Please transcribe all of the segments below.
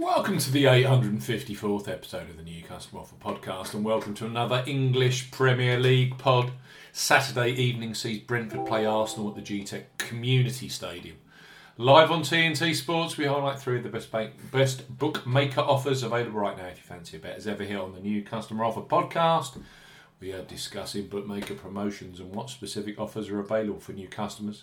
Welcome to the 854th episode of the New Customer Offer podcast, and welcome to another English Premier League pod. Saturday evening sees Brentford play Arsenal at the Gtech Community Stadium. Live on TNT Sports, we highlight three of the best, ba- best bookmaker offers available right now if you fancy a bet. As ever, here on the New Customer Offer podcast, we are discussing bookmaker promotions and what specific offers are available for new customers.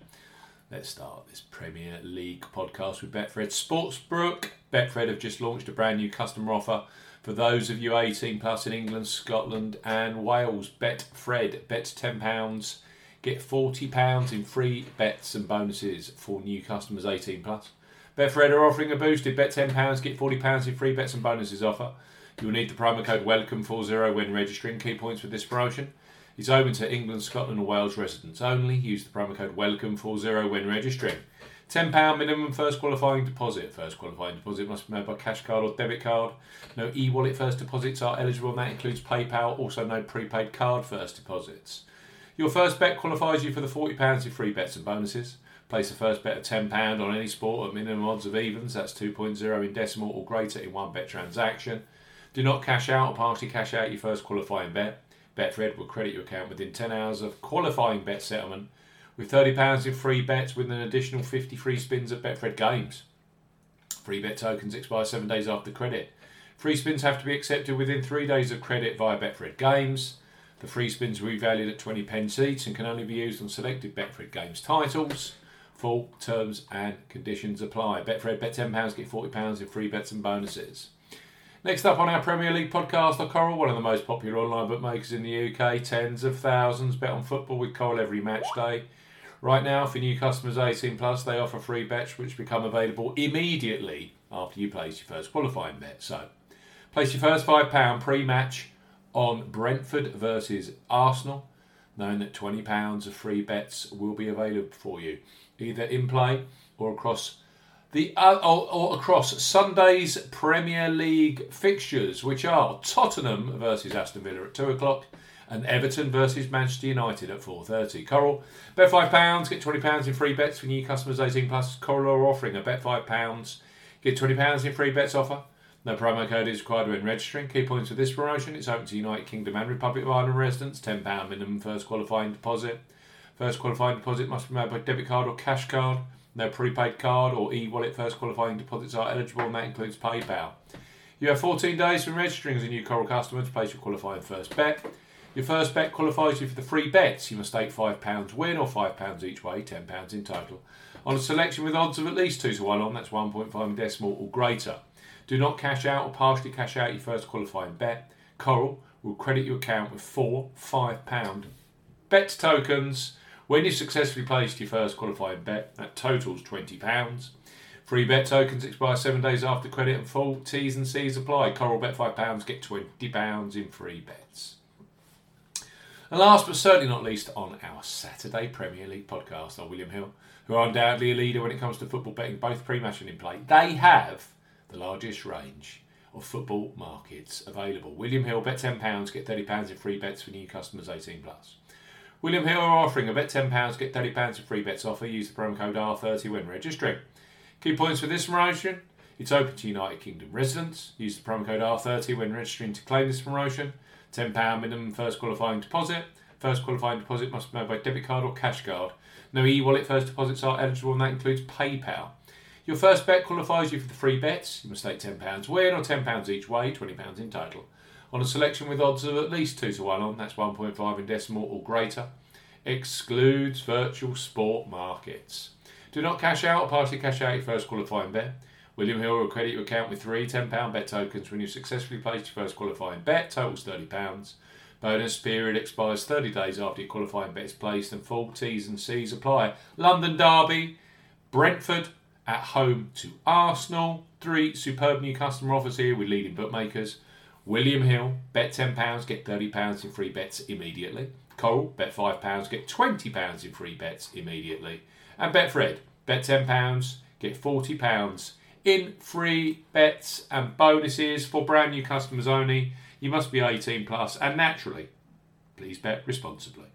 Let's start this Premier League podcast with Betfred Sportsbook. Betfred have just launched a brand new customer offer for those of you 18 plus in England, Scotland, and Wales. Betfred bet £10, get £40 in free bets and bonuses for new customers 18 plus. Betfred are offering a boosted bet £10, get £40 in free bets and bonuses offer. You will need the promo code WELCOME40 when registering. Key points with this promotion. It's open to England, Scotland, and Wales residents only. Use the promo code WELCOME40 when registering. £10 minimum first qualifying deposit. First qualifying deposit must be made by cash card or debit card. No e wallet first deposits are eligible, and that includes PayPal. Also, no prepaid card first deposits. Your first bet qualifies you for the £40 in free bets and bonuses. Place a first bet of £10 on any sport at minimum odds of evens, that's 2.0 in decimal or greater in one bet transaction. Do not cash out or partially cash out your first qualifying bet. Betfred will credit your account within 10 hours of qualifying bet settlement with £30 in free bets with an additional 50 free spins at Betfred Games. Free bet tokens expire seven days after credit. Free spins have to be accepted within three days of credit via Betfred Games. The free spins are revalued at 20 pence each and can only be used on selected Betfred Games titles. Full terms and conditions apply. Betfred bet £10, get £40 in free bets and bonuses. Next up on our Premier League podcast are Coral, one of the most popular online bookmakers in the UK. Tens of thousands bet on football with Coral every match day. Right now, for new customers 18 plus, they offer free bets which become available immediately after you place your first qualifying bet. So, place your first £5 pre match on Brentford versus Arsenal, knowing that £20 of free bets will be available for you, either in play or across the uh, or, or across Sunday's Premier League fixtures, which are Tottenham versus Aston Villa at two o'clock and Everton versus Manchester United at 4.30. Coral, bet £5, get £20 in free bets for new customers 18 plus. Coral are offering a bet £5, get £20 in free bets offer. No promo code is required when registering. Key points for this promotion it's open to United Kingdom and Republic of Ireland residents. £10 minimum first qualifying deposit. First qualifying deposit must be made by debit card or cash card. No prepaid card or e wallet first qualifying deposits are eligible, and that includes PayPal. You have 14 days from registering as a new Coral customer to place your qualifying first bet. Your first bet qualifies you for the free bets. You must stake £5 win or £5 each way, £10 in total, on a selection with odds of at least 2 to 1 on, that's 1.5 decimal or greater. Do not cash out or partially cash out your first qualifying bet. Coral will credit your account with four £5 bet tokens when you successfully placed your first qualifying bet. That totals £20. Free bet tokens expire seven days after credit and full T's and C's apply. Coral bet £5, get £20 in free bets. And last but certainly not least, on our Saturday Premier League podcast are William Hill, who are undoubtedly a leader when it comes to football betting, both pre match and in play. They have the largest range of football markets available. William Hill, bet £10, get £30 in free bets for new customers 18 plus. William Hill are offering a bet £10, get £30 of free bets offer. Use the promo code R30 when registering. Key points for this promotion it's open to United Kingdom residents. Use the promo code R30 when registering to claim this promotion. £10 minimum first qualifying deposit. First qualifying deposit must be made by debit card or cash card. No e wallet first deposits are eligible, and that includes PayPal. Your first bet qualifies you for the free bets. You must stake £10 win or £10 each way, £20 in total. On a selection with odds of at least 2 to 1 on, that's 1.5 in decimal or greater. Excludes virtual sport markets. Do not cash out or partially cash out your first qualifying bet. William Hill will credit your account with three £10 bet tokens when you successfully placed your first qualifying bet, totals £30. Bonus period expires 30 days after your qualifying bet is placed and full T's and C's apply. London Derby, Brentford at home to Arsenal. Three superb new customer offers here with leading bookmakers. William Hill, bet £10, get £30 in free bets immediately. Coral, bet £5, get £20 in free bets immediately. And Betfred, bet £10, get £40 in free bets and bonuses for brand new customers only. You must be 18 plus, and naturally, please bet responsibly.